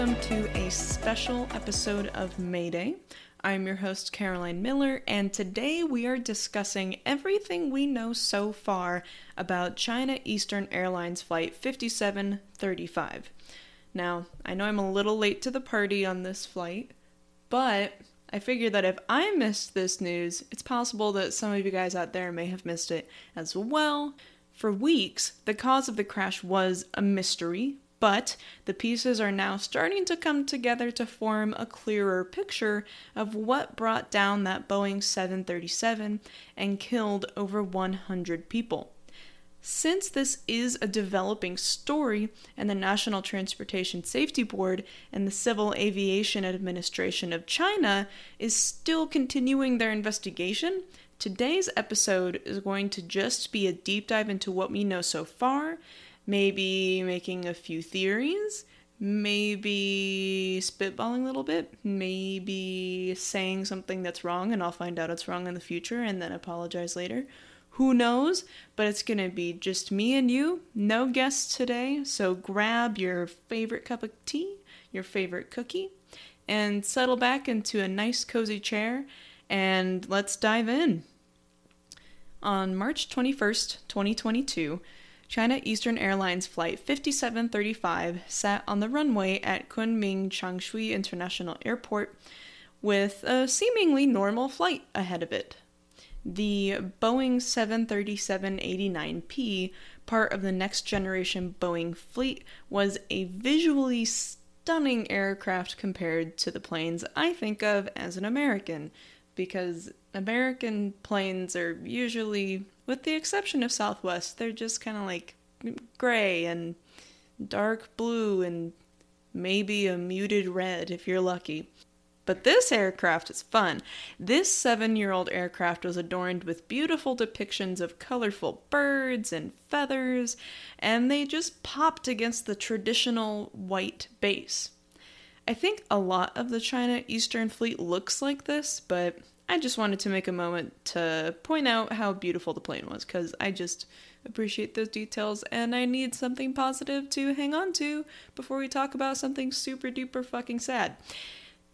welcome to a special episode of Mayday. I'm your host, Caroline Miller, and today we are discussing everything we know so far about China Eastern Airlines Flight 5735. Now, I know I'm a little late to the party on this flight, but I figure that if I missed this news, it's possible that some of you guys out there may have missed it as well. For weeks, the cause of the crash was a mystery, but the pieces are now starting to come together to form a clearer picture of what brought down that Boeing 737 and killed over 100 people. Since this is a developing story, and the National Transportation Safety Board and the Civil Aviation Administration of China is still continuing their investigation, today's episode is going to just be a deep dive into what we know so far maybe making a few theories, maybe spitballing a little bit, maybe saying something that's wrong and I'll find out it's wrong in the future and then apologize later. Who knows? But it's gonna be just me and you, no guests today. So grab your favorite cup of tea, your favorite cookie, and settle back into a nice cozy chair and let's dive in. On March 21st, 2022, China Eastern Airlines Flight 5735 sat on the runway at Kunming Changshui International Airport with a seemingly normal flight ahead of it. The Boeing 737 89P, part of the next generation Boeing fleet, was a visually stunning aircraft compared to the planes I think of as an American, because American planes are usually with the exception of Southwest, they're just kind of like gray and dark blue and maybe a muted red if you're lucky. But this aircraft is fun. This seven year old aircraft was adorned with beautiful depictions of colorful birds and feathers, and they just popped against the traditional white base. I think a lot of the China Eastern Fleet looks like this, but I just wanted to make a moment to point out how beautiful the plane was because I just appreciate those details and I need something positive to hang on to before we talk about something super duper fucking sad.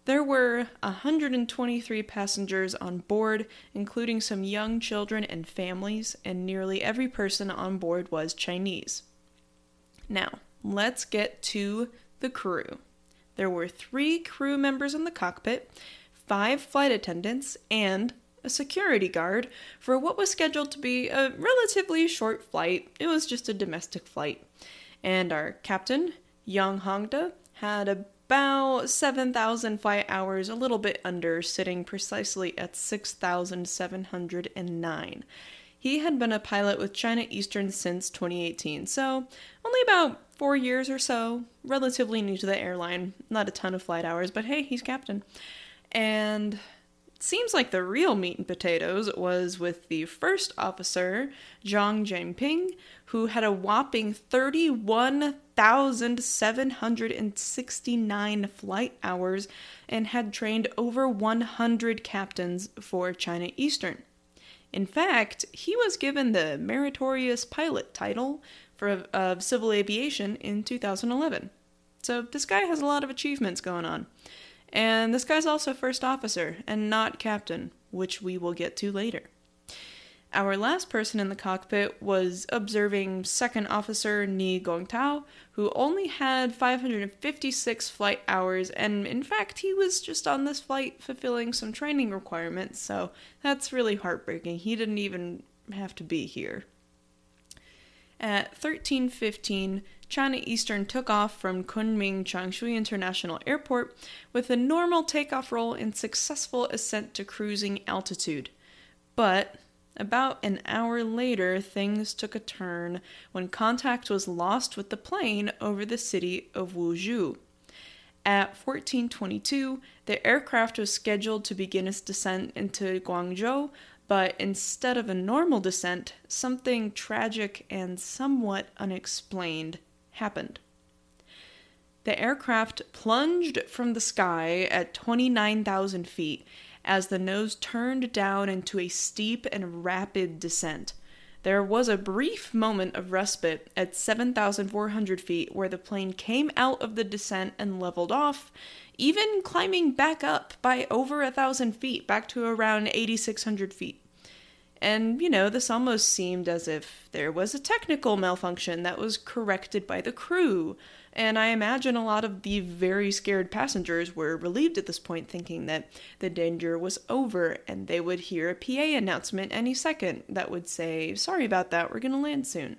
There were 123 passengers on board, including some young children and families, and nearly every person on board was Chinese. Now, let's get to the crew. There were three crew members in the cockpit, five flight attendants, and a security guard for what was scheduled to be a relatively short flight. It was just a domestic flight. And our captain, Yang Hongda, had about 7,000 flight hours, a little bit under, sitting precisely at 6,709. He had been a pilot with China Eastern since 2018, so only about four years or so, relatively new to the airline. Not a ton of flight hours, but hey, he's captain. And it seems like the real meat and potatoes was with the first officer, Zhang Jianping, who had a whopping 31,769 flight hours and had trained over 100 captains for China Eastern. In fact, he was given the Meritorious Pilot title for, of civil aviation in 2011. So this guy has a lot of achievements going on. And this guy's also first officer and not captain, which we will get to later. Our last person in the cockpit was observing Second Officer Ni Gongtao, who only had 556 flight hours, and in fact, he was just on this flight fulfilling some training requirements, so that's really heartbreaking. He didn't even have to be here. At 1315, China Eastern took off from Kunming Changshui International Airport with a normal takeoff roll and successful ascent to cruising altitude. But about an hour later, things took a turn when contact was lost with the plane over the city of Wuzhou. At 1422, the aircraft was scheduled to begin its descent into Guangzhou but instead of a normal descent, something tragic and somewhat unexplained happened. The aircraft plunged from the sky at 29,000 feet as the nose turned down into a steep and rapid descent. There was a brief moment of respite at 7,400 feet where the plane came out of the descent and leveled off, even climbing back up by over a thousand feet, back to around 8,600 feet. And, you know, this almost seemed as if there was a technical malfunction that was corrected by the crew. And I imagine a lot of the very scared passengers were relieved at this point, thinking that the danger was over and they would hear a PA announcement any second that would say, Sorry about that, we're going to land soon.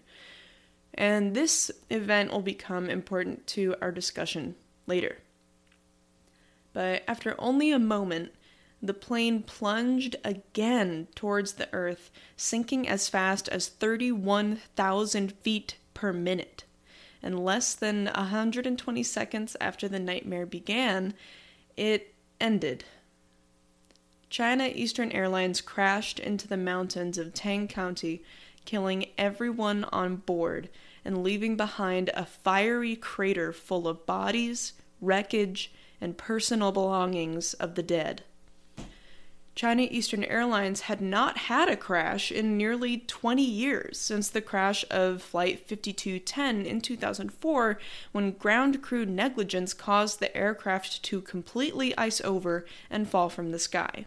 And this event will become important to our discussion later. But after only a moment, the plane plunged again towards the earth, sinking as fast as 31,000 feet per minute. And less than 120 seconds after the nightmare began, it ended. China Eastern Airlines crashed into the mountains of Tang County, killing everyone on board and leaving behind a fiery crater full of bodies, wreckage, and personal belongings of the dead. China Eastern Airlines had not had a crash in nearly 20 years since the crash of Flight 5210 in 2004 when ground crew negligence caused the aircraft to completely ice over and fall from the sky.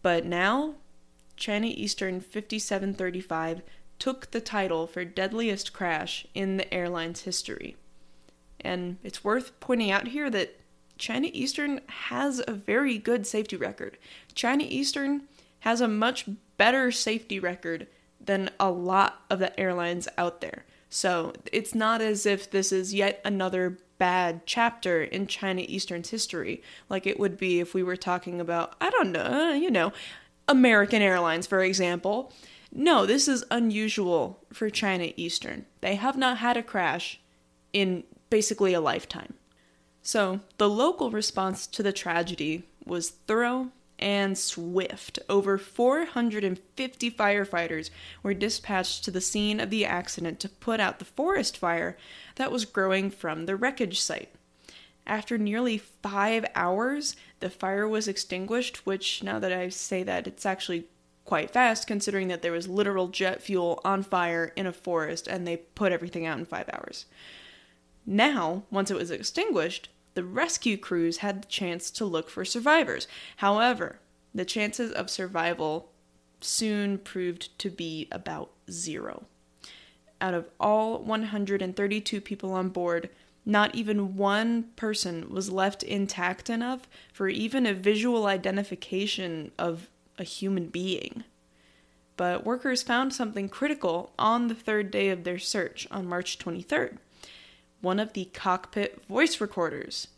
But now, China Eastern 5735 took the title for deadliest crash in the airline's history. And it's worth pointing out here that China Eastern has a very good safety record. China Eastern has a much better safety record than a lot of the airlines out there. So it's not as if this is yet another bad chapter in China Eastern's history, like it would be if we were talking about, I don't know, you know, American Airlines, for example. No, this is unusual for China Eastern. They have not had a crash in basically a lifetime. So, the local response to the tragedy was thorough and swift. Over 450 firefighters were dispatched to the scene of the accident to put out the forest fire that was growing from the wreckage site. After nearly five hours, the fire was extinguished, which, now that I say that, it's actually quite fast considering that there was literal jet fuel on fire in a forest and they put everything out in five hours. Now, once it was extinguished, the rescue crews had the chance to look for survivors. However, the chances of survival soon proved to be about zero. Out of all 132 people on board, not even one person was left intact enough for even a visual identification of a human being. But workers found something critical on the third day of their search on March 23rd one of the cockpit voice recorders.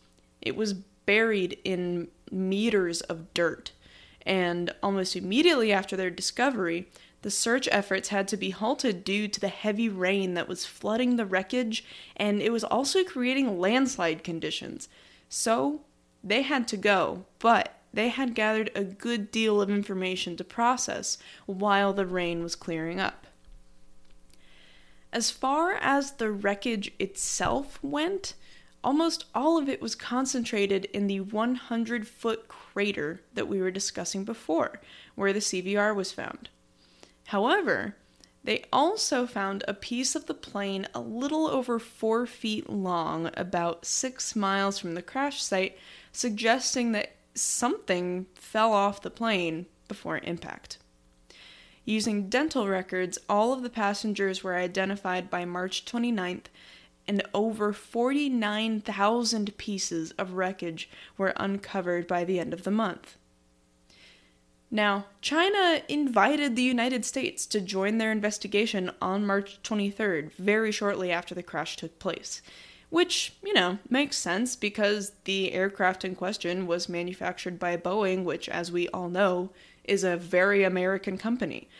It was buried in meters of dirt, and almost immediately after their discovery, the search efforts had to be halted due to the heavy rain that was flooding the wreckage, and it was also creating landslide conditions. So they had to go, but they had gathered a good deal of information to process while the rain was clearing up. As far as the wreckage itself went, almost all of it was concentrated in the 100 foot crater that we were discussing before, where the CVR was found. However, they also found a piece of the plane a little over four feet long, about six miles from the crash site, suggesting that something fell off the plane before impact. Using dental records, all of the passengers were identified by March 29th, and over 49,000 pieces of wreckage were uncovered by the end of the month. Now, China invited the United States to join their investigation on March 23rd, very shortly after the crash took place. Which, you know, makes sense because the aircraft in question was manufactured by Boeing, which, as we all know, is a very American company.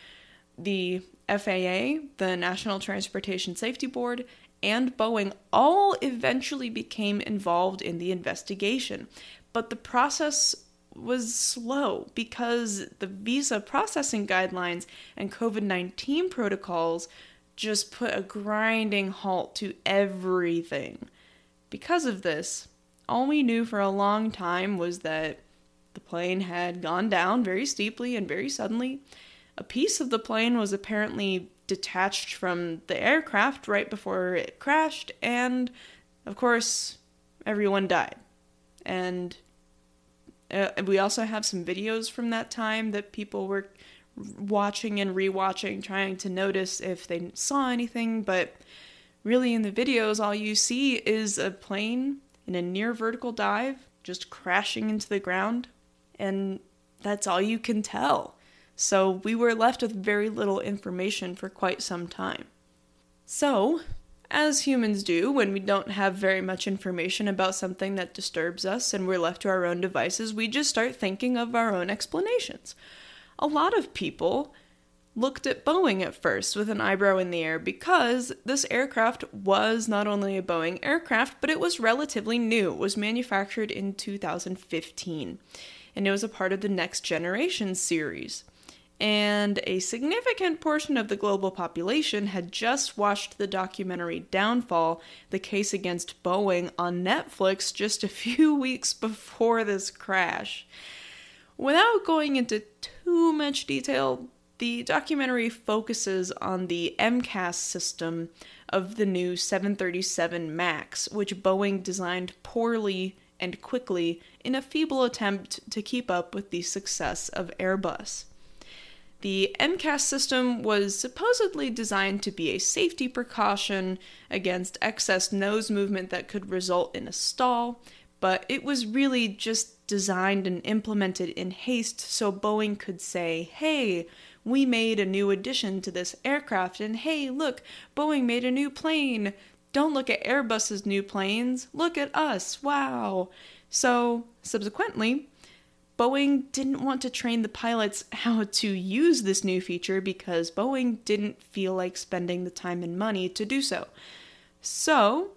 The FAA, the National Transportation Safety Board, and Boeing all eventually became involved in the investigation. But the process was slow because the visa processing guidelines and COVID 19 protocols just put a grinding halt to everything. Because of this, all we knew for a long time was that the plane had gone down very steeply and very suddenly, a piece of the plane was apparently detached from the aircraft right before it crashed, and of course, everyone died. And uh, we also have some videos from that time that people were watching and rewatching, trying to notice if they saw anything, but really in the videos, all you see is a plane in a near vertical dive just crashing into the ground, and that's all you can tell. So we were left with very little information for quite some time. So, as humans do when we don't have very much information about something that disturbs us and we're left to our own devices, we just start thinking of our own explanations. A lot of people looked at Boeing at first with an eyebrow in the air because this aircraft was not only a Boeing aircraft, but it was relatively new. It was manufactured in 2015 and it was a part of the Next Generation series and a significant portion of the global population had just watched the documentary Downfall, the case against Boeing, on Netflix just a few weeks before this crash. Without going into too much detail, the documentary focuses on the MCAS system of the new 737 MAX, which Boeing designed poorly and quickly in a feeble attempt to keep up with the success of Airbus. The MCAS system was supposedly designed to be a safety precaution against excess nose movement that could result in a stall, but it was really just designed and implemented in haste so Boeing could say, hey, we made a new addition to this aircraft, and hey, look, Boeing made a new plane. Don't look at Airbus's new planes, look at us, wow. So, subsequently, Boeing didn't want to train the pilots how to use this new feature because Boeing didn't feel like spending the time and money to do so. So,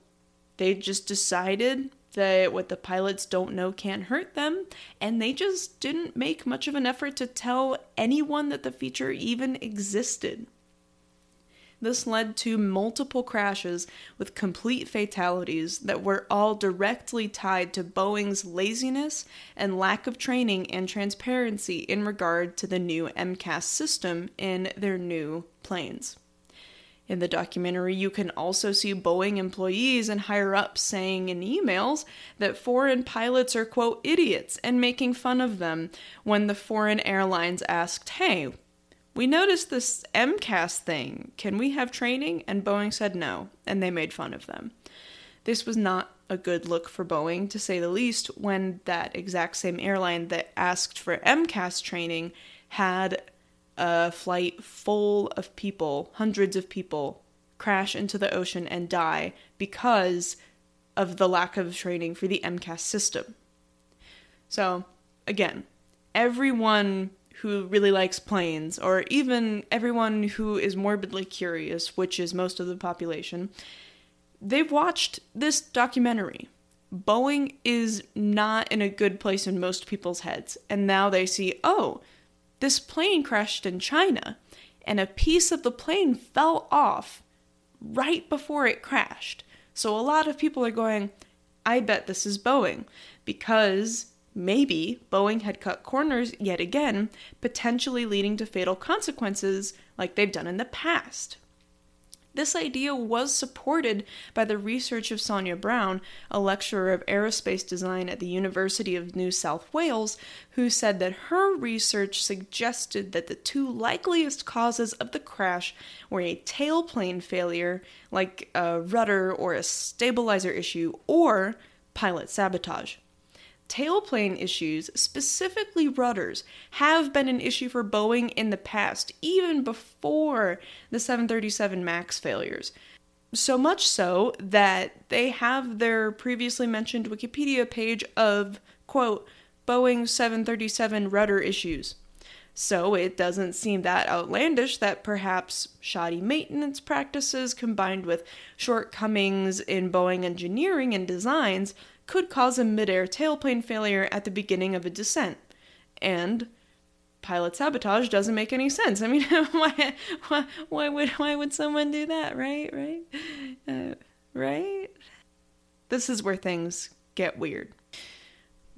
they just decided that what the pilots don't know can't hurt them, and they just didn't make much of an effort to tell anyone that the feature even existed. This led to multiple crashes with complete fatalities that were all directly tied to Boeing's laziness and lack of training and transparency in regard to the new MCAS system in their new planes. In the documentary, you can also see Boeing employees and higher ups saying in emails that foreign pilots are, quote, idiots and making fun of them when the foreign airlines asked, hey, we noticed this MCAS thing. Can we have training? And Boeing said no, and they made fun of them. This was not a good look for Boeing, to say the least, when that exact same airline that asked for MCAS training had a flight full of people, hundreds of people, crash into the ocean and die because of the lack of training for the MCAS system. So, again, everyone who really likes planes, or even everyone who is morbidly curious, which is most of the population, they've watched this documentary. Boeing is not in a good place in most people's heads, and now they see, oh, this plane crashed in China, and a piece of the plane fell off right before it crashed. So a lot of people are going, I bet this is Boeing, because Maybe Boeing had cut corners yet again, potentially leading to fatal consequences like they've done in the past. This idea was supported by the research of Sonya Brown, a lecturer of aerospace design at the University of New South Wales, who said that her research suggested that the two likeliest causes of the crash were a tailplane failure, like a rudder or a stabilizer issue, or pilot sabotage. Tailplane issues, specifically rudders, have been an issue for Boeing in the past, even before the 737 MAX failures. So much so that they have their previously mentioned Wikipedia page of, quote, Boeing 737 rudder issues. So it doesn't seem that outlandish that perhaps shoddy maintenance practices combined with shortcomings in Boeing engineering and designs could cause a midair tailplane failure at the beginning of a descent. And pilot sabotage doesn't make any sense. I mean, why, why, why would why would someone do that, right? Right? Uh, right? This is where things get weird.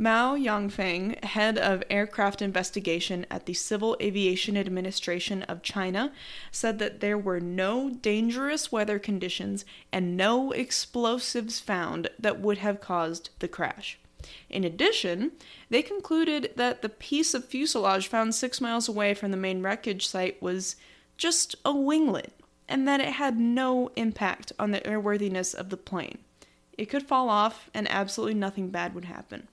Mao Yanfeng, head of aircraft investigation at the Civil Aviation Administration of China, said that there were no dangerous weather conditions and no explosives found that would have caused the crash. In addition, they concluded that the piece of fuselage found six miles away from the main wreckage site was just a winglet, and that it had no impact on the airworthiness of the plane. It could fall off, and absolutely nothing bad would happen.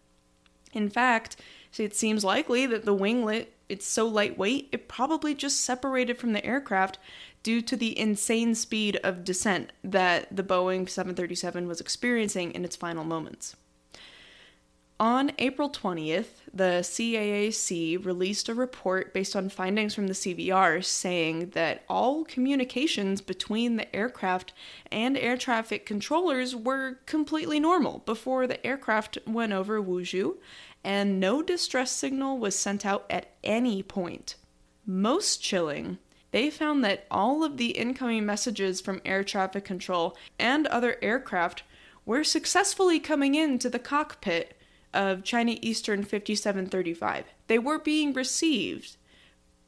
In fact, it seems likely that the winglet, it's so lightweight, it probably just separated from the aircraft due to the insane speed of descent that the Boeing 737 was experiencing in its final moments. On April 20th, the CAAC released a report based on findings from the CVR saying that all communications between the aircraft and air traffic controllers were completely normal before the aircraft went over Wuzhou, and no distress signal was sent out at any point. Most chilling, they found that all of the incoming messages from air traffic control and other aircraft were successfully coming into the cockpit of China Eastern 5735. They were being received,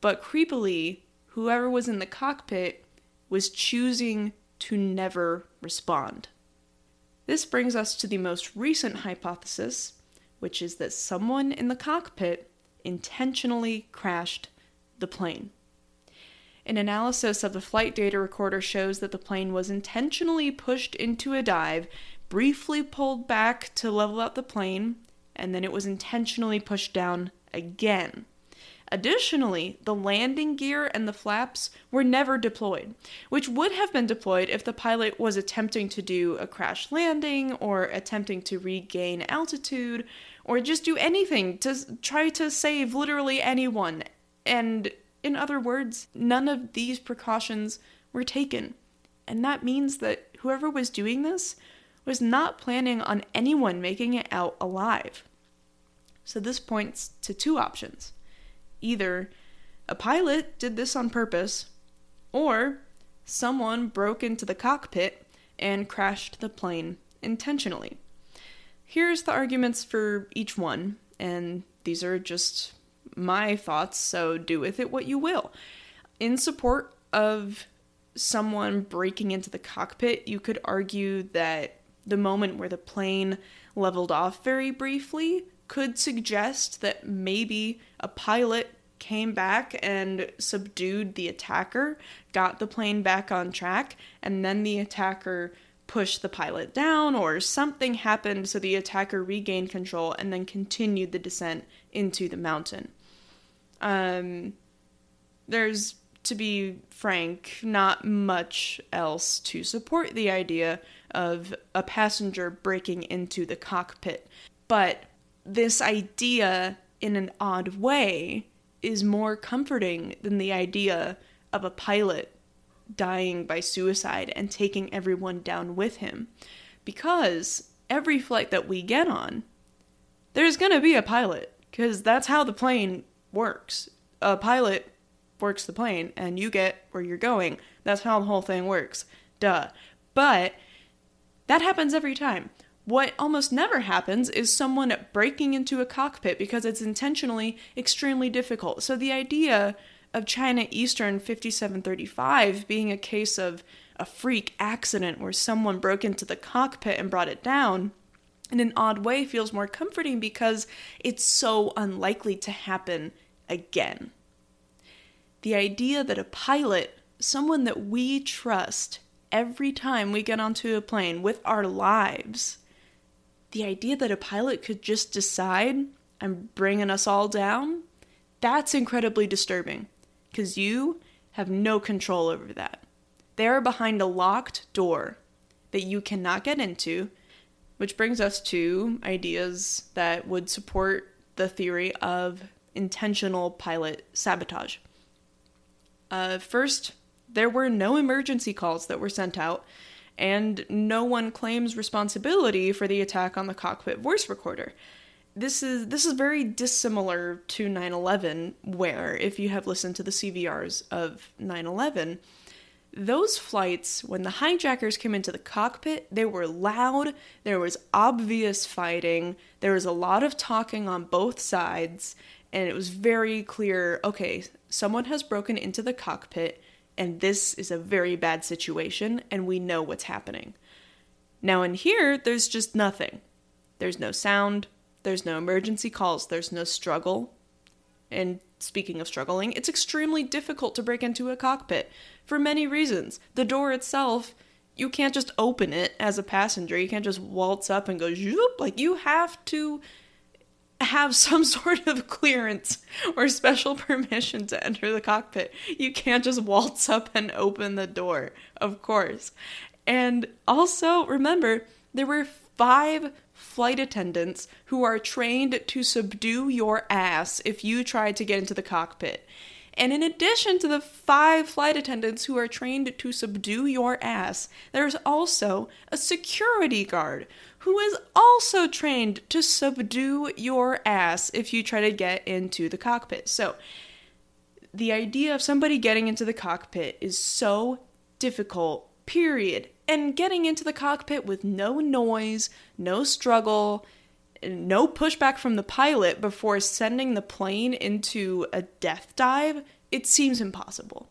but creepily, whoever was in the cockpit was choosing to never respond. This brings us to the most recent hypothesis, which is that someone in the cockpit intentionally crashed the plane. An analysis of the flight data recorder shows that the plane was intentionally pushed into a dive, briefly pulled back to level out the plane, and then it was intentionally pushed down again. Additionally, the landing gear and the flaps were never deployed, which would have been deployed if the pilot was attempting to do a crash landing or attempting to regain altitude or just do anything to try to save literally anyone. And in other words, none of these precautions were taken. And that means that whoever was doing this was not planning on anyone making it out alive. So this points to two options. Either a pilot did this on purpose, or someone broke into the cockpit and crashed the plane intentionally. Here's the arguments for each one, and these are just my thoughts, so do with it what you will. In support of someone breaking into the cockpit, you could argue that the moment where the plane leveled off very briefly could suggest that maybe a pilot came back and subdued the attacker, got the plane back on track, and then the attacker pushed the pilot down, or something happened so the attacker regained control and then continued the descent into the mountain. Um, there's, to be frank, not much else to support the idea of a passenger breaking into the cockpit. But this idea, in an odd way, is more comforting than the idea of a pilot dying by suicide and taking everyone down with him. Because every flight that we get on, there's going to be a pilot, because that's how the plane works. A pilot works the plane, and you get where you're going. That's how the whole thing works. Duh. But that happens every time. What almost never happens is someone breaking into a cockpit because it's intentionally extremely difficult. So the idea of China Eastern 5735 being a case of a freak accident where someone broke into the cockpit and brought it down in an odd way feels more comforting because it's so unlikely to happen again. The idea that a pilot, someone that we trust every time we get onto a plane with our lives, the idea that a pilot could just decide I'm bringing us all down, that's incredibly disturbing because you have no control over that. They are behind a locked door that you cannot get into, which brings us to ideas that would support the theory of intentional pilot sabotage. Uh, first, there were no emergency calls that were sent out and no one claims responsibility for the attack on the cockpit voice recorder. This is this is very dissimilar to 9/11 where if you have listened to the CVRs of 9/11 those flights, when the hijackers came into the cockpit, they were loud, there was obvious fighting, there was a lot of talking on both sides, and it was very clear okay, someone has broken into the cockpit, and this is a very bad situation, and we know what's happening. Now, in here, there's just nothing. There's no sound, there's no emergency calls, there's no struggle. And speaking of struggling, it's extremely difficult to break into a cockpit for many reasons. The door itself, you can't just open it as a passenger. You can't just waltz up and go zoop. Like you have to have some sort of clearance or special permission to enter the cockpit. You can't just waltz up and open the door, of course. And also, remember, there were five flight attendants who are trained to subdue your ass if you try to get into the cockpit. And in addition to the five flight attendants who are trained to subdue your ass, there's also a security guard who is also trained to subdue your ass if you try to get into the cockpit. So, the idea of somebody getting into the cockpit is so difficult, period. And getting into the cockpit with no noise, no struggle, no pushback from the pilot before sending the plane into a death dive, it seems impossible.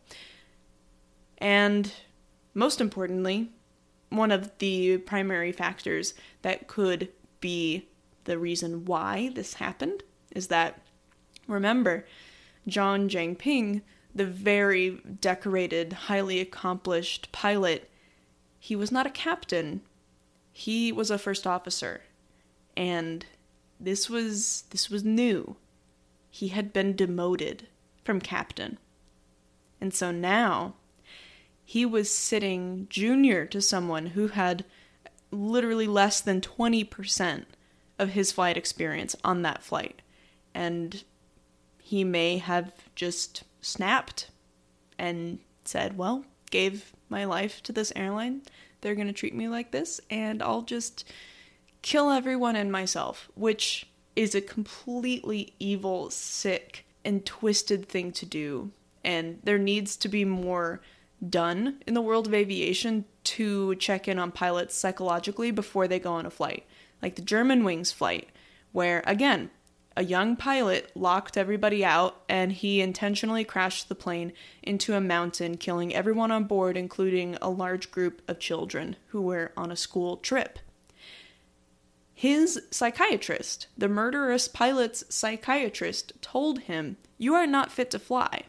And most importantly, one of the primary factors that could be the reason why this happened is that, remember, Zhang Jianping, the very decorated, highly accomplished pilot, he was not a captain. He was a first officer and this was this was new. He had been demoted from captain. And so now he was sitting junior to someone who had literally less than 20% of his flight experience on that flight. And he may have just snapped and said, Well, gave my life to this airline. They're going to treat me like this, and I'll just kill everyone and myself, which is a completely evil, sick, and twisted thing to do. And there needs to be more done in the world of aviation to check in on pilots psychologically before they go on a flight. Like the Germanwings flight, where again, a young pilot locked everybody out and he intentionally crashed the plane into a mountain, killing everyone on board, including a large group of children who were on a school trip. His psychiatrist, the murderous pilot's psychiatrist, told him, You are not fit to fly.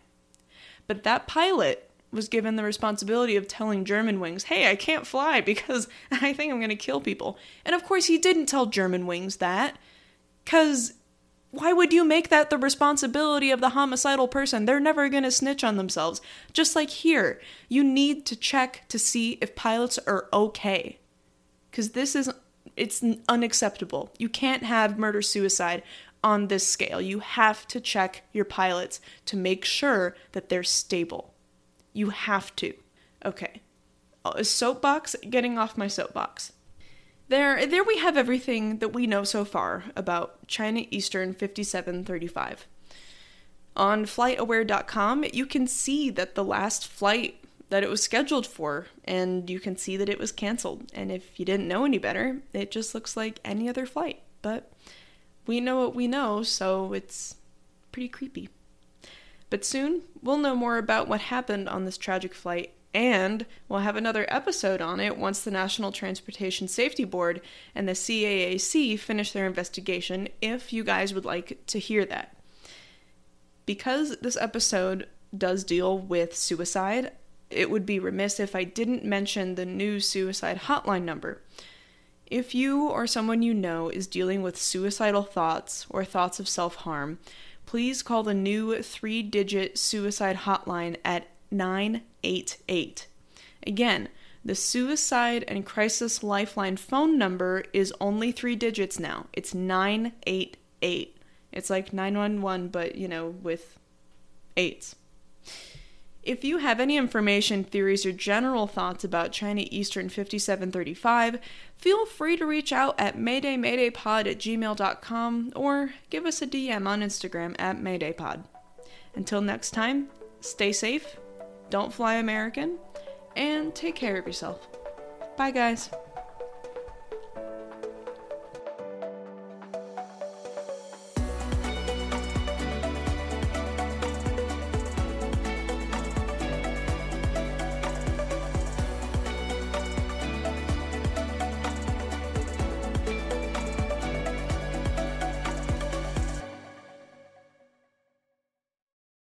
But that pilot was given the responsibility of telling Germanwings, Hey, I can't fly because I think I'm going to kill people. And of course, he didn't tell Germanwings that, because why would you make that the responsibility of the homicidal person? They're never going to snitch on themselves. Just like here, you need to check to see if pilots are okay. Because this is it's unacceptable. You can't have murder suicide on this scale. You have to check your pilots to make sure that they're stable. You have to. Okay. Uh, A soapbox, getting off my soapbox. There there we have everything that we know so far about China Eastern 5735. On flightaware.com, you can see that the last flight that it was scheduled for, and you can see that it was canceled. And if you didn't know any better, it just looks like any other flight. But we know what we know, so it's pretty creepy. But soon, we'll know more about what happened on this tragic flight, and we'll have another episode on it once the National Transportation Safety Board and the CAAC finish their investigation, if you guys would like to hear that. Because this episode does deal with suicide, it would be remiss if I didn't mention the new suicide hotline number. If you or someone you know is dealing with suicidal thoughts or thoughts of self harm, please call the new three digit suicide hotline at 988. Again, the Suicide and Crisis Lifeline phone number is only three digits now. It's 988. It's like 911, but, you know, with eights. If you have any information, theories, or general thoughts about China Eastern 5735, feel free to reach out at maydaymaydaypod at gmail.com or give us a DM on Instagram at maydaypod. Until next time, stay safe, don't fly American, and take care of yourself. Bye, guys.